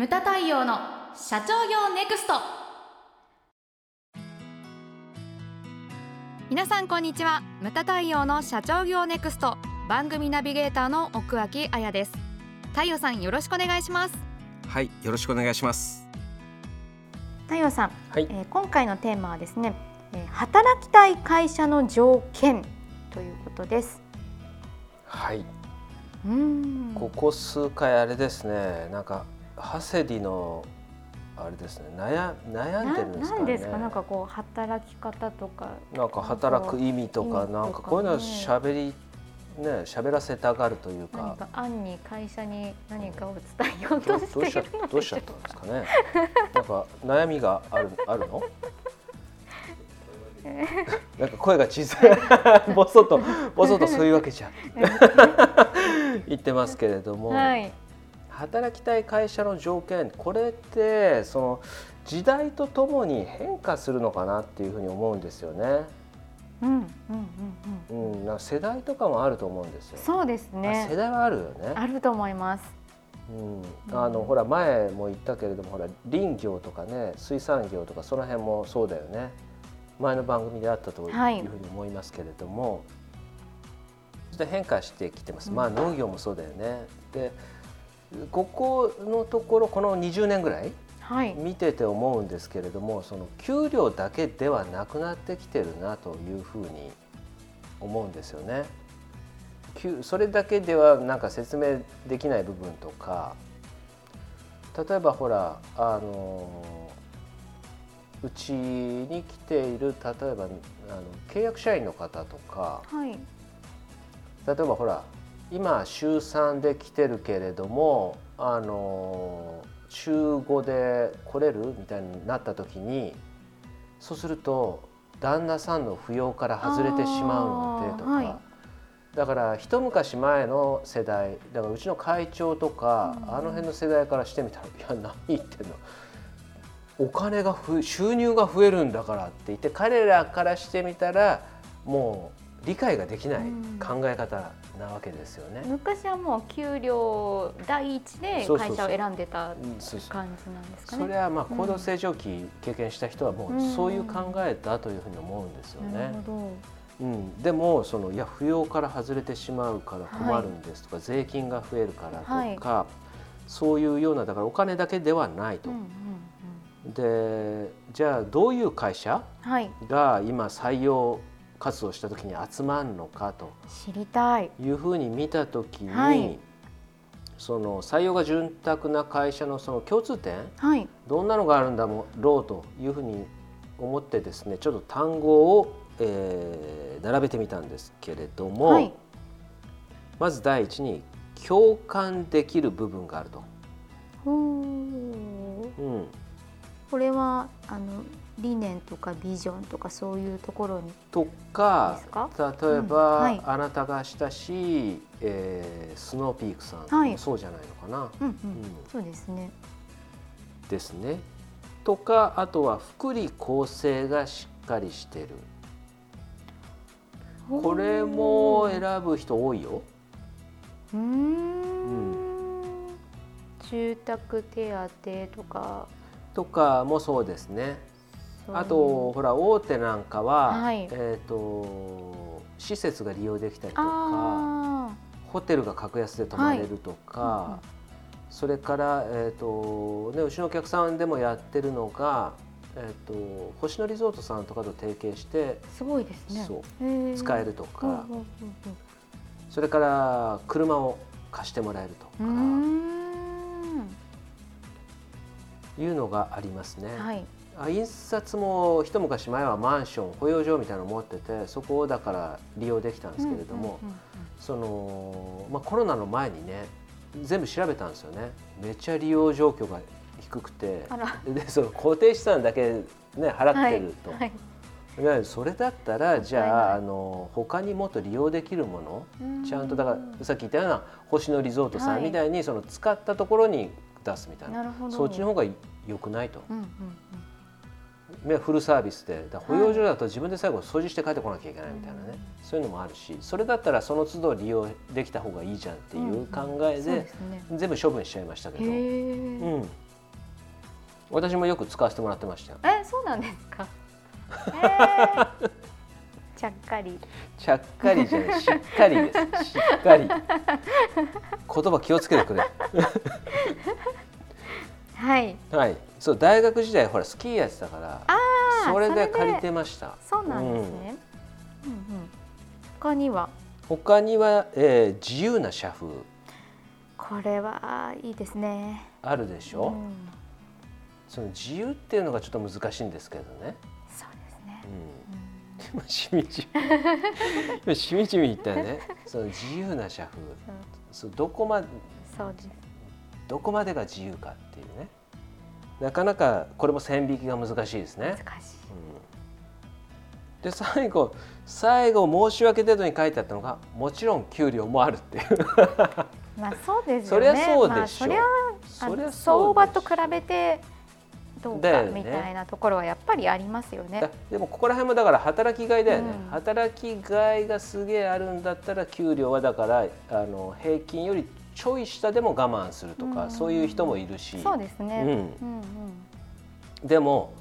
ムタ太陽の社長業ネクスト。皆さんこんにちは。ムタ太陽の社長業ネクスト。番組ナビゲーターの奥脇彩です。太陽さんよろしくお願いします。はい、よろしくお願いします。太陽さん、はい。えー今回のテーマはですね、えー働きたい会社の条件ということです。はい、うーん。ここ数回あれですね、なんかハセディのあれですね、悩悩んでるんですかね。なんですか、なんかこう働き方とか。なんか働く意味とか、なんかこういうのは喋りね、喋らせたがるというか。何に会社に何かを伝えようどとしているのどうしちゃったんですかね。なんか悩みがある あるの？なんか声が小さい、ボソとボソとそういうわけじゃ ん言ってますけれども、はい。働きたい会社の条件これってその時代とともに変化するのかなっていうふうに思うんですよね。うんうんうんうん。うん、な世代とかもあると思うんですよ。そうですあ世ね。代はあるよね。あると思います。うん、あのほら前も言ったけれどもほら林業とかね水産業とかその辺もそうだよね前の番組であったというふうはいに思いますけれども、そして変化してきてます、うんまあ農業もそうだよねでここのところこの20年ぐらいはい。見てて思うんですけれどもその給料だけではなくなってきてるなというふうに思うんですよね。給それだけではなんか説明できない部分とか例えばほらあのうちに来ている例えばあの契約社員の方とかはい。例えばほら今週3で来てるけれどもあの週5で来れるみたいになった時にそうすると旦那さんの扶養から外れてしまうのでとか、はい。だから一昔前の世代だからうちの会長とか、うん。あの辺の世代からしてみたら「いや何言ってんの。お金がふ収入が増えるんだから」って言って彼らからしてみたらもう理解ができないうん考え方なわけですよね。昔はもう給料第一で会社を選んでた感じなんですかね。それはまあ高度成長期経験した人はもうんうそういう考えだというふうに思うんですよなるね。ほど。うん、でもそのいや扶養から外れてしまうから困るんですとか、税金が増えるからとか、そういうようなだからお金だけではないと。うんうんうん。でじゃあどういう会社はい。が今採用活動した時に集まるのかと知りたい。いうふうに見た時に、はいその採用が潤沢な会社のその共通点はい。どんなのがあるんだろうというふうに思ってですねちょっと単語を、えー並べてみたんですけれども、はい。まず第一に共感できる部分があると。うん、これはあの理念とかビジョンとかそういうところに。とか例えば、うんはいあなたが親しい、えースノーピークさんはそうじゃないのかな、うんうん。うんそうですね。ですね。とかあとは福利厚生がしっかりしてるこれも選ぶ人多いよ。うーん。住宅手当とか。とかもそうですね。あとほら大手なんかは、はいえっ、と施設が利用できたりとかあホテルが格安で泊まれるとか、はいうんうんそれから、えーとね、うちのお客さんでもやってるのが、えー、と星野リゾートさんとかと提携してあ。すごいですね。そう使えるとか、うんうんうんそれから車を貸してもらえるとうかん。いうのがありますね。はい。あ印刷も一昔前はマンション保養所みたいなのを持っててそこをだから利用できたんですけれども、そのまあ、コロナの前にね全部調べたんですよねめっちゃ利用状況が低くて。でその固定資産だけ、ね、払ってると、はい。いわゆるそれだったらじゃああの他にもっと利用できるものうんちゃんとだからさっき言ったような星野リゾートさはいんみたいにその使ったところに出すみたいな。そっちの方が良くないと。フルサービスで保養所だと自分で最後掃除して帰ってこなきゃいけないみたいなね、そういうのもあるしそれだったらその都度利用できた方がいいじゃんっていう考えで。全部処分しちゃいましたけど。うん。私もよく使わせてもらってましたよ。えそうなんですか？えー、ちゃっかり。ちゃっかりじゃない。しっかりです。しっかり。言葉気をつけてくれはい。はい。そう大学時代ほらスキーやってたからそれで借りてました。そうなんですね、うん、うん。他には？他には、えー自由な社風。これはいいですね。あるでしょ、うん、その自由っていうのがちょっと難しいんですけどね、そうですね。う、ん、今しみじみ。今しみじみ言ったよね。その自由な社風。そうどこまそうです。どこまでが自由かいうね。なかなかこれも線引きが難しいですね。難。しい。うん、で最後最後申し訳程度に書いてあったのがもちろん給料もあるっていう。まあそうですね。りゃそうでしょ、まあ、そりゃ相場と比べてどうかみたいなところはやっぱりありますよね。だ。でもここら辺もだから働きがいだよね、うん。働きがいがすげえあるんだったら給料はだからあの平均よりちょい下でも我慢するとか、うん。そういう人もいるし。そうですね。うん。うんうん。でも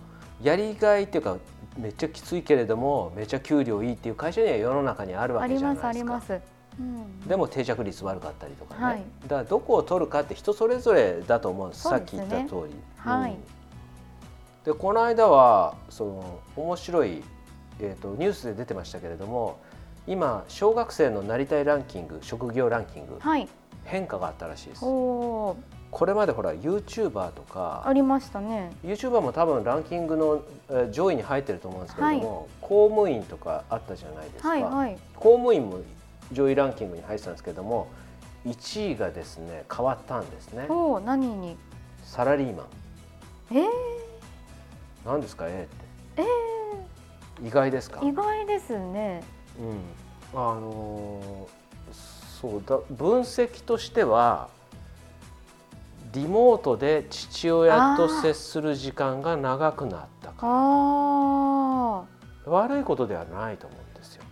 やりがいっていうかめっちゃきついけれどもめっちゃ給料いいっていう会社には世の中にあるわありますけじゃないですか。あります。うん。でも定着率悪かったりとかね、はい。だからどこを取るかって人それぞれだと思うんです。さっき言った通り。はい。うん。でこの間はその面白い、えー、とニュースで出てましたけれども今小学生のなりたいランキング職業ランキング。はい。変化があったらしいです。これまでほら YouTuber とかありましたね。YouTuber も多分ランキングのえー上位に入ってると思うんですけれども、公務員とかあったじゃないですか、はいはい。公務員も上位ランキングに入ってたんですけれども1位がですね変わったんですねおお何に？サラリーマンえー、何ですか A ってえ意外ですか、ー、意外ですね。うん、あのーそうだ分析としてはリモートで父親と接する時間が長くなったかあ悪いことではないと思うんですよ。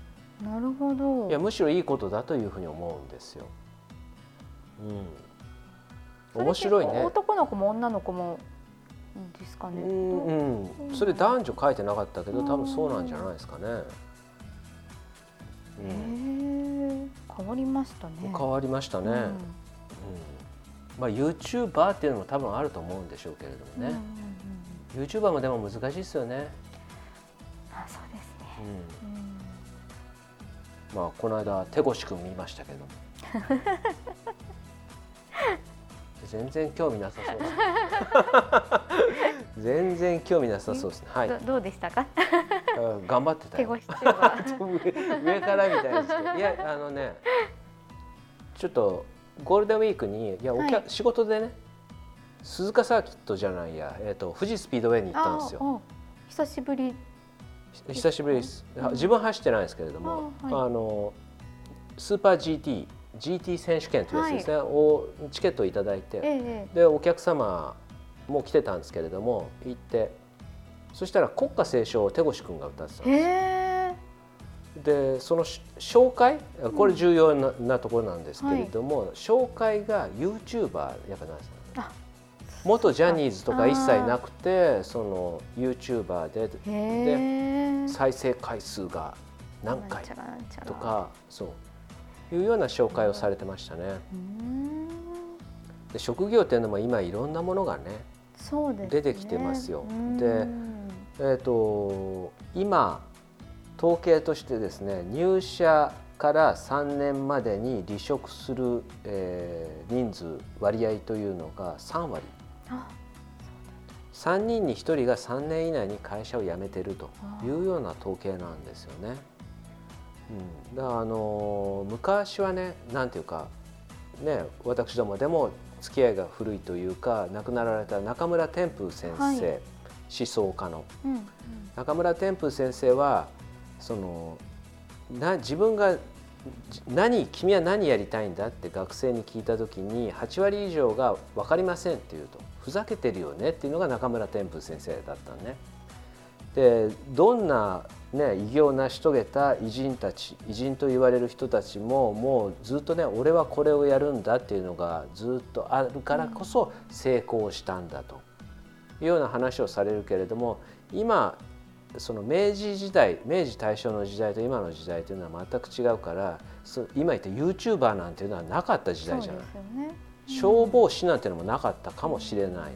あなるほど。いやむしろいいことだというふうに思うんですよ、うん、面白いね。男の子も女の子もですかね。うん、うん、それ男女書いてなかったけど多分そうなんじゃないですかね、へうん、え変わりましたね。変わりましたね、うん。うん。まあ、YouTuber っていうのも多分あると思うんでしょうけれどもね、うんうんうん YouTuber もでも難しいですよね、あそうですね。うん。まあ、この間手越くん見ましたけど。全然興味なさそう 全然興味なさそうですね。はい。どどうでしたか？うん頑張ってた。上上からみたいですけど。いやあのねちょっとゴールデンウィークにいやお客、はい。仕事でね鈴鹿サーキットじゃないや、えー、と富士スピードウェイに行ったんですよ。久しぶり。久しぶりです。自分走ってないですけれども、あはい。あのスーパー GT GT 選手権というやつですね、をチケットをいただいて、ええ。でお客様も来てたんですけれども行ってそしたら国歌斉唱を手越くんが歌ってたんです。でそのし紹介これ重要な,、なところなんですけれども、紹介が YouTuber やっぱなんですねあ元ジャニーズとか一切なくてその YouTuber でへえ。再生回数が何回と。かそういうような紹介をされてましたね。で職業っていうのも今いろんなものがね。出てきてますよ。うん。でえー、と今統計としてですね入社から3年までに離職する、えー人数割合というのが3割。あ3人に1人が3年以内に会社を辞めてるというような統計なんですよね。うん、だからあのー昔はねなんていうかね私どもでも付き合いが古いというか亡くなられた中村天風先生、はい思想家のうんうん。中村天風先生はそのな自分がじ何君は何やりたいんだって学生に聞いた時に8割以上が分かりませんっていうとふざけてるよねっていうのが中村天風先生だったのね。でどんな、ね、偉業を成し遂げた偉人たち偉人と言われる人たちももうずっとね俺はこれをやるんだっていうのがずっとあるからこそ成功したんだというような話をされるけれども今その明治時代明治大正の時代と今の時代というのは全く違うから今言った YouTuber なんていうのはなかった時代じゃない、ねうん、消防士なんていうのもなかったかもしれない、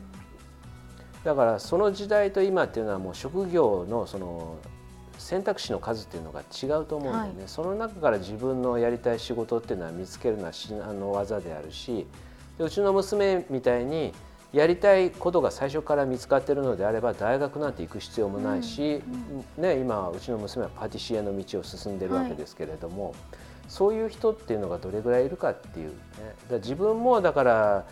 だからその時代と今っていうのはもう職業のその選択肢の数っていうのが違うと思うんだよね、はい、その中から自分のやりたい仕事っていうのは見つけるのは至難の技であるしでうちの娘みたいにやりたいことが最初から見つかっているのであれば大学なんて行く必要もないし、うん、ね、今うちの娘はパティシエの道を進んでるわけですけれども、はい、そういう人っていうのがどれぐらいいるかっていう、ね、だ自分もだから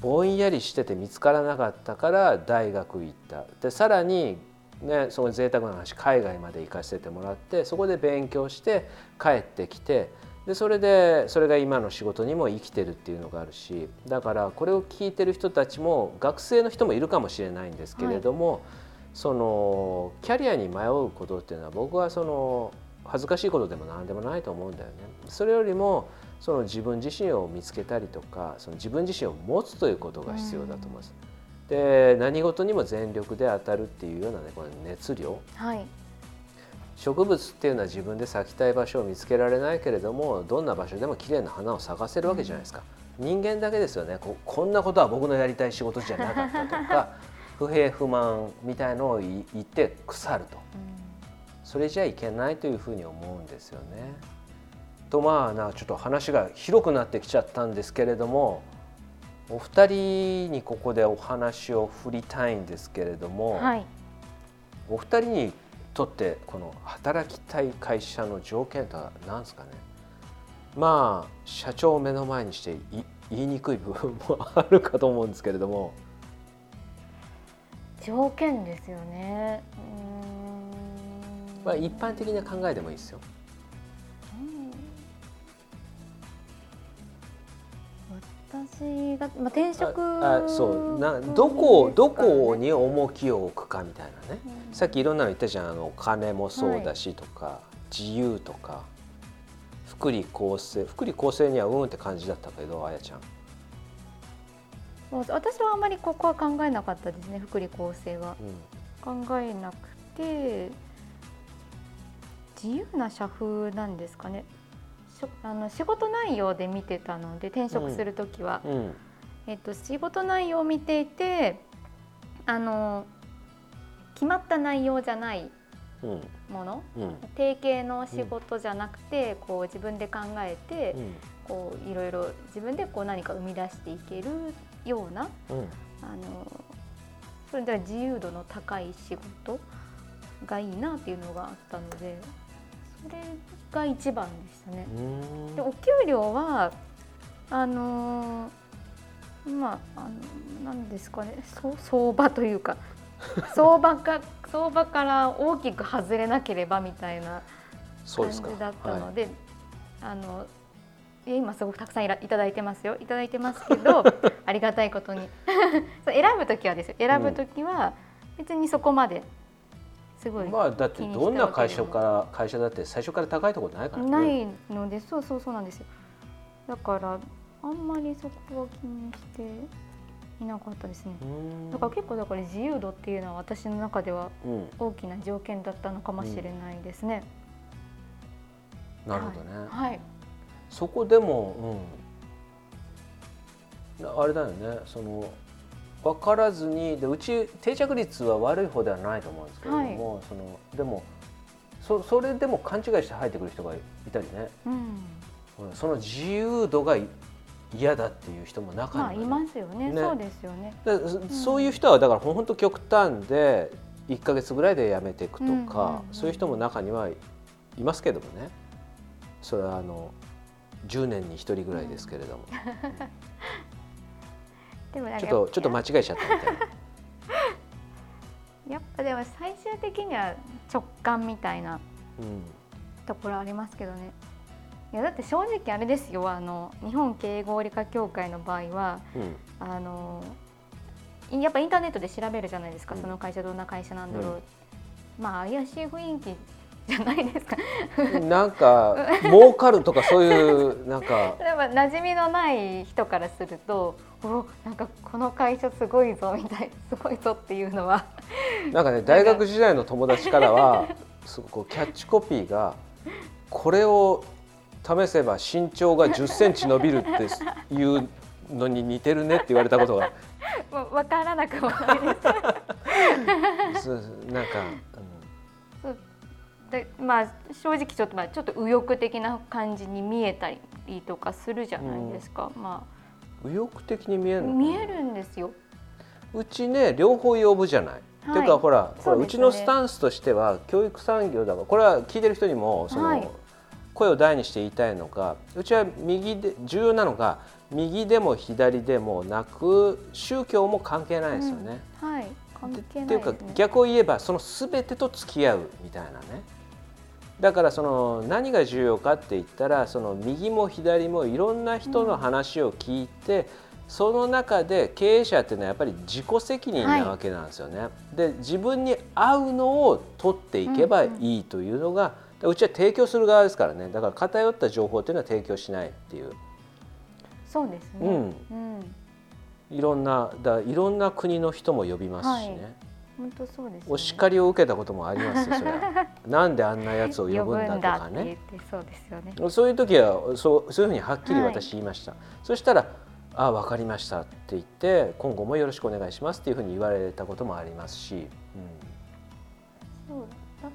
ぼんやりしてて見つからなかったから大学行った。でさらにね、その贅沢な話海外まで行かせてもらってそこで勉強して帰ってきてでそれでそれが今の仕事にも生きてるっていうのがあるしだからこれを聞いてる人たちも学生の人もいるかもしれないんですけれども、はい、そのキャリアに迷うことっていうのは僕はその恥ずかしいことでも何でもないと思うんだよね。それよりもその自分自身を見つけたりとかその自分自身を持つということが必要だと思います。で何事にも全力で当たるっていうようなねこの熱量、はい、植物っていうのは自分で咲きたい場所を見つけられないけれどもどんな場所でも綺麗な花を咲かせるわけじゃないですか、うん、人間だけですよね。ここんなことは僕のやりたい仕事じゃなかったとか 不平不満みたいのを言って腐ると、うん、それじゃいけないというふうに思うんですよね。とまあなちょっと話が広くなってきちゃったんですけれどもお二人にここでお話を振りたいんですけれども、はい、お二人にとってこの働きたい会社の条件とは何ですかね？まあ社長を目の前にして言いにくい部分もあるかと思うんですけれども。条件ですよね。まあ一般的な考えでもいいですよ私が、まあ、転職あそう。などこどこに重きを置くかみたいなね、うん、さっきいろんなの言ったじゃん。あの金もそうだしとか、はい、自由とか福利厚生福利厚生にはうんって感じだったけどあやちゃん。私はあんまりここは考えなかったですね福利厚生は、うん、考えなくて自由な社風なんですかねあの仕事内容で見てたので転職する時は、うん、えっと、仕事内容を見ていてあの決まった内容じゃないもの、うん、定型の仕事じゃなくて、こう自分で考えて、こういろいろ自分でこう何か生み出していけるような、あのそれでは自由度の高い仕事がいいなっていうのがあったのでそれが一番でしたね。でお給料はあのー、まああのなんですかね。相場というか 相場か相場から大きく外れなければみたいな感じだったので、はい、あの今すごくたくさんいただいてますよ。いただいてますけど ありがたいことに。選ぶ時はですよ。選ぶ時は別にそこまで。すごいまあだってどんな会社から会社だって最初から高いところないから。ねないのでそうそうそうなんですよ。だからあんまりそこは気にしていなかったですね。だから結構だから自由度っていうのは私の中では大きな条件だったのかもしれないですね、うん、なるほどね、はい、はい、そこでも、うん、あれだよね。その分からずにでうち定着率は悪い方ではないと思うんですけれども、はい、そのでもそそれでも勘違いして入ってくる人がいたりね、うん、その自由度が嫌だっていう人も中にいますよね、ね、そうですよね、そういう人はだから本当極端で1か月ぐらいで辞めていくとか、うんうんうん、そういう人も中にはいますけどもね。それはあの10年に1人ぐらいですけれども。でもちょっとちょっと間違えちゃったみたいな。やっぱでも最終的には直感みたいなところありますけどね。いやだって正直あれですよあの日本経営合理化協会の場合は、うん、あのやっぱインターネットで調べるじゃないですか、うん、その会社どんな会社なんだろう、うん、まあ怪しい雰囲気じじゃないですか。なんか儲かるとかそういうなんか。でも馴染みのない人からするとおなんかこの会社すごいぞみたいすごいぞっていうのは。なんかね大学時代の友達からは すごくキャッチコピーがこれを試せば身長が10センチ伸びるっていうのに似てるねって言われたことが。もう分からなくもないです。なんか、でまあ正直ちょっとまあちょっと右翼的な感じに見えたりとかするじゃないですか、まうん、右翼的に見えるの？見えるんですよ。うちね両方呼ぶじゃない。はい。ていうかほら、うね。うちのスタンスとしては教育産業だからこれは聞いてる人にもその、はい。声を大にして言いたいのがうちは右で重要なのが右でも左でもなく宗教も関係ないですよね。うん。はい。関で係っていうかないですね逆を言えばその全てと付き合うみたいなねだからその何が重要かって言ったらその右も左もいろんな人の話を聞いて、その中で経営者っていうのはやっぱり自己責任なわけなんですよね。で自分に合うのを取っていけばいいというのが、うちは提供する側ですからね。だから偏った情報っていうのは提供しないっていう、そうですね、うん、うん。いろんなだいろんな国の人も呼びますしね。はい本当そうです、ね、お叱りを受けたこともありますよそれは なんであんなやつを呼ぶんだとかね。そうですよね。そういう時はそうそういうふうにはっきり私言いました、そしたら「ああ分かりました」って言って今後もよろしくお願いしますっていうふうに言われたこともありますし、そう。だ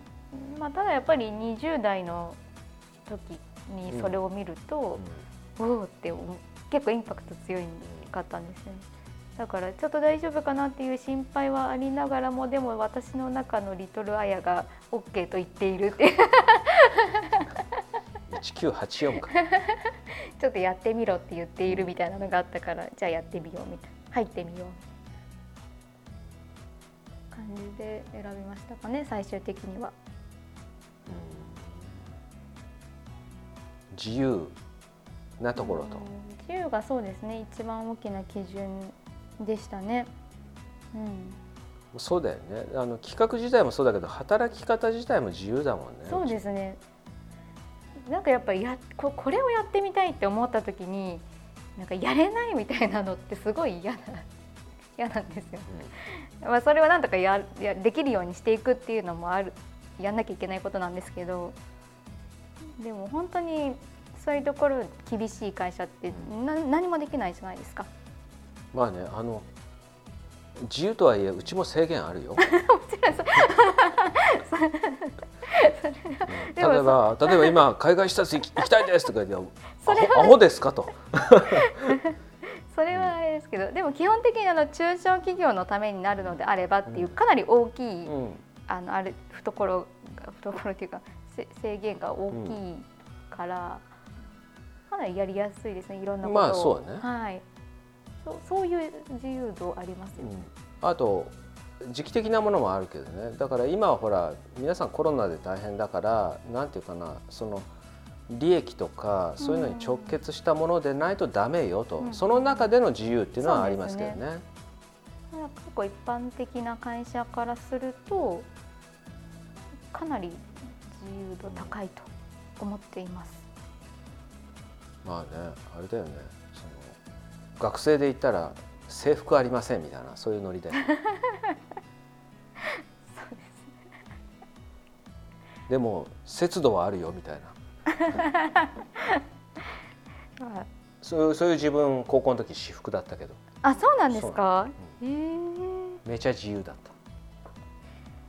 まあただやっぱり20代の時にそれを見ると、おおって結構インパクト強いかったんですよねだからちょっと大丈夫かなっていう心配はありながらもでも私の中のリトルアヤが OK と言っているっていう。うん、1984か。ちょっとやってみろって言っているみたいなのがあったからじゃあやってみようみたいな。入ってみよう。感じで選びましたかね最終的には。自由なところと、うん自由がそうですね。一番大きな基準でしたね。うん、そうだよねあの企画自体もそうだけど働き方自体も自由だもんねそうですねなんかやっぱりやここれをやってみたいって思った時になんかやれないみたいなのってすごい嫌な 嫌なんですよ。まあそれはなんとかややできるようにしていくっていうのもあるやんなきゃいけないことなんですけどでも本当にそういうところ厳しい会社ってな何もできないじゃないですか。まあねあの自由とはいえうちも制限あるよ。例えば例えば今海外視察行き行きたいですとか言ってそれアホですかと。それはあれですけどでも基本的にあの中小企業のためになるのであればっていうかなり大きい、うん。あのある懐が懐っていうかせ制限が大きいから、かなりやりやすいですねいろんなことを、まあそうね。はいそうそういう自由度ありますよ、うん。あと時期的なものもあるけどね。だから今はほら皆さんコロナで大変だからなんていうかなその利益とかそういうのに直結したものでないとダメよと、うん。その中での自由っていうのはありますけどね。まあ結構一般的な会社からするとかなり自由度高いと思っています。まあねあれだよね学生で言ったら制服ありませんみたいなそういうノリで。でも節度はあるよみたいな。まあそういうそういう自分高校の時私服だったけど。あそうなんですか？うへえめちゃ自由だった。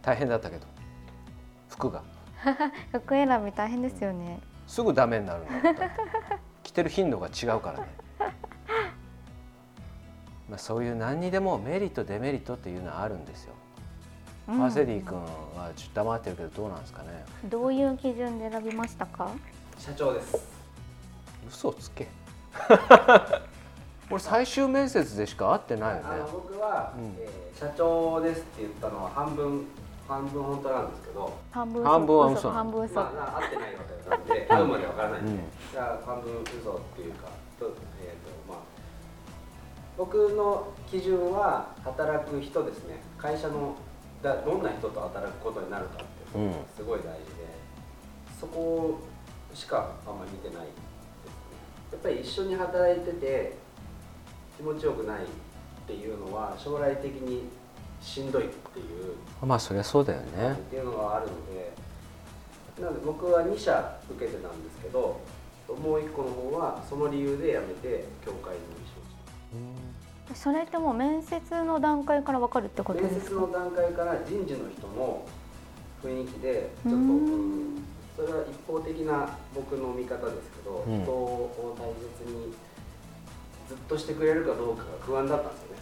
大変だったけど。服が。服選び大変ですよね。すぐダメになるんだ着てる頻度が違うからねまあそういう何にでもメリットデメリットっていうのはあるんですよ。パーセディ君はちょっと黙ってるけどどうなんですかね。どういう基準で選びましたか？社長です。嘘つけ。俺最終面接でしか会ってないよね。僕は、うん。えー社長ですって言ったのは半分半分本当なんですけど。半分半分は嘘。半分嘘。まあな合ってないわけなんで会うまでわからないんで、うん。じゃあ半分嘘っていうか僕の基準は働く人ですね。会社のだどんな人と働くことになるかっていうのがすごい大事で、そこしかあんまり見てないですね。やっぱり一緒に働いてて気持ちよくないっていうのは将来的にしんどいっていうまあそりゃそうだよね。っていうのがあるのでなので僕は2社受けてたんですけどもう1個の方はその理由で辞めて協会にそれってもう面接の段階から分かるってこと面ですか？接の段階から人事の人の雰囲気でちょっと、それは一方的な僕の見方ですけど、うん。人を大切にずっとしてくれるかどうかが不安だったんですよね。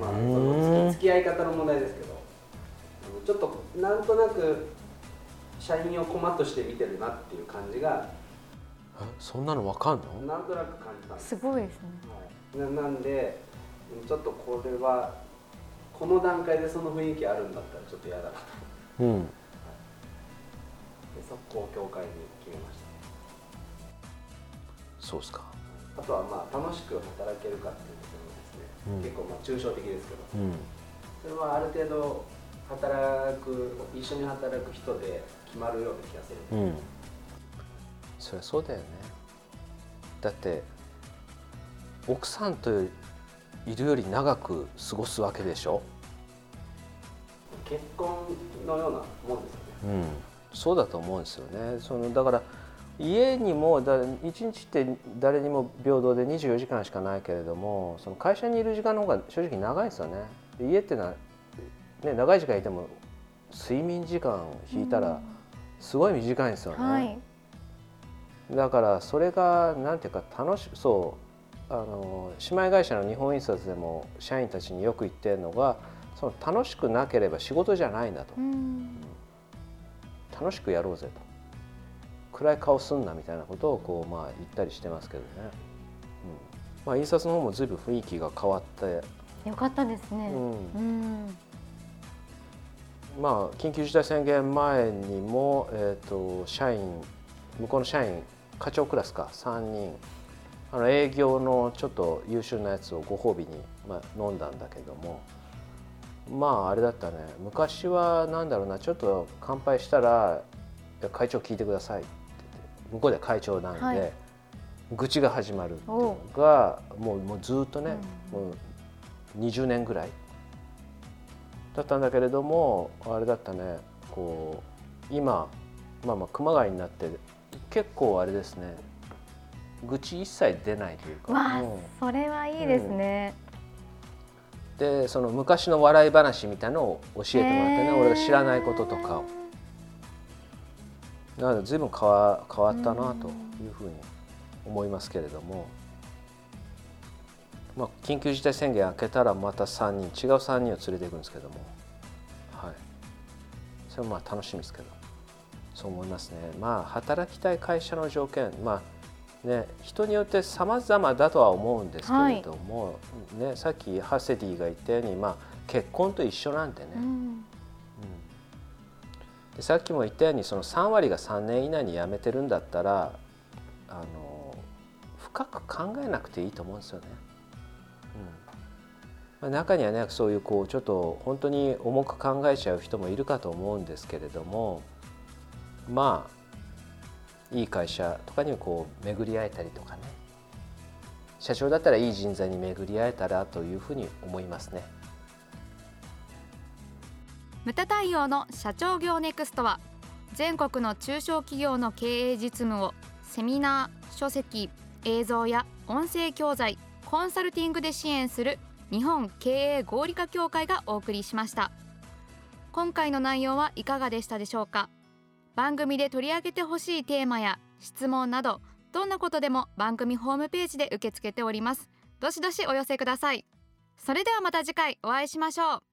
まあそうんの付き合い方の問題ですけど。あのちょっとなんとなく社員をコマとして見てるなっていう感じがえそんなのわかんの？なんとなく感じたんですすごいですね。はい、ななんでうんちょっとこれはこの段階でその雰囲気あるんだったらちょっと嫌だなと。うん。で速攻協会に決めましそうっすか。たあとはまあ楽しく働けるかっていうところですね、うん。結構まあ抽象的ですけど。うん。それはある程度働く一緒に働く人で決まるような気がする、うん。そりゃそうだよね。だって奥さんといるより長く過ごすわけでしょ？結婚のようなもんですよね。うん。そうだと思うんですよね。そのだから家にもだ1日って誰にも平等で24時間しかないけれどもその会社にいる時間の方が正直長いですよね。で家ってのは、ね、長い時間いても睡眠時間引いたらすごい短いんですよね、はい。だからそれがなんていうか楽しそうあの姉妹会社の日本印刷でも社員たちによく言ってるのがその楽しくなければ仕事じゃないんだと。うん。楽しくやろうぜと。暗い顔すんなみたいなことをこうまあ言ったりしてますけどね、うん。まあ、印刷の方も随分雰囲気が変わって、よかったですね。うん。うん。まあ緊急事態宣言前にも、えー、と社員向こうの社員課長クラスか3人あの営業のちょっと優秀なやつをご褒美に、まあ、飲んだんだけどもまああれだったね。昔はなんだろうなちょっと乾杯したらいや「会長聞いてください」って言って向こうで会長なんで、はい。愚痴が始まるっていうのがもうもうずっとね、うん。もう20年ぐらいだったんだけれどもあれだったね。こう今まあまあ熊谷になって結構あれですね愚痴一切出ないというか、わあうん。それはいいですね。でその昔の笑い話みたいのを教えてもらってね、俺が知らないこととかを。なので随分変わ変わったなというふうに思いますけれども、まあ、緊急事態宣言明けたらまた3人違う3人を連れていくんですけども、はい、それもまあ楽しみですけど。そう思いますね。まあ働きたい会社の条件。まあね人によって様々だとは思うんですけれども、ね、さっきハセディが言ったように、まあ、結婚と一緒なんでね、うん。でさっきも言ったようにその3割が3年以内に辞めてるんだったらあの深く考えなくていいと思うんですよね。うん。まあ、中にはねそういうこうちょっと本当に重く考えちゃう人もいるかと思うんですけれどもまあいい会社とかにこう巡り会えたりとかね。社長だったらいい人材に巡り会えたらというふうに思いますね。ムタ対応の社長業ネクストは全国の中小企業の経営実務をセミナー書籍映像や音声教材コンサルティングで支援する日本経営合理化協会がお送りしました。今回の内容はいかがでしたでしょうか？番組で取り上げてほしいテーマや質問などどんなことでも番組ホームページで受け付けております。どしどしお寄せください。それではまた次回お会いしましょう。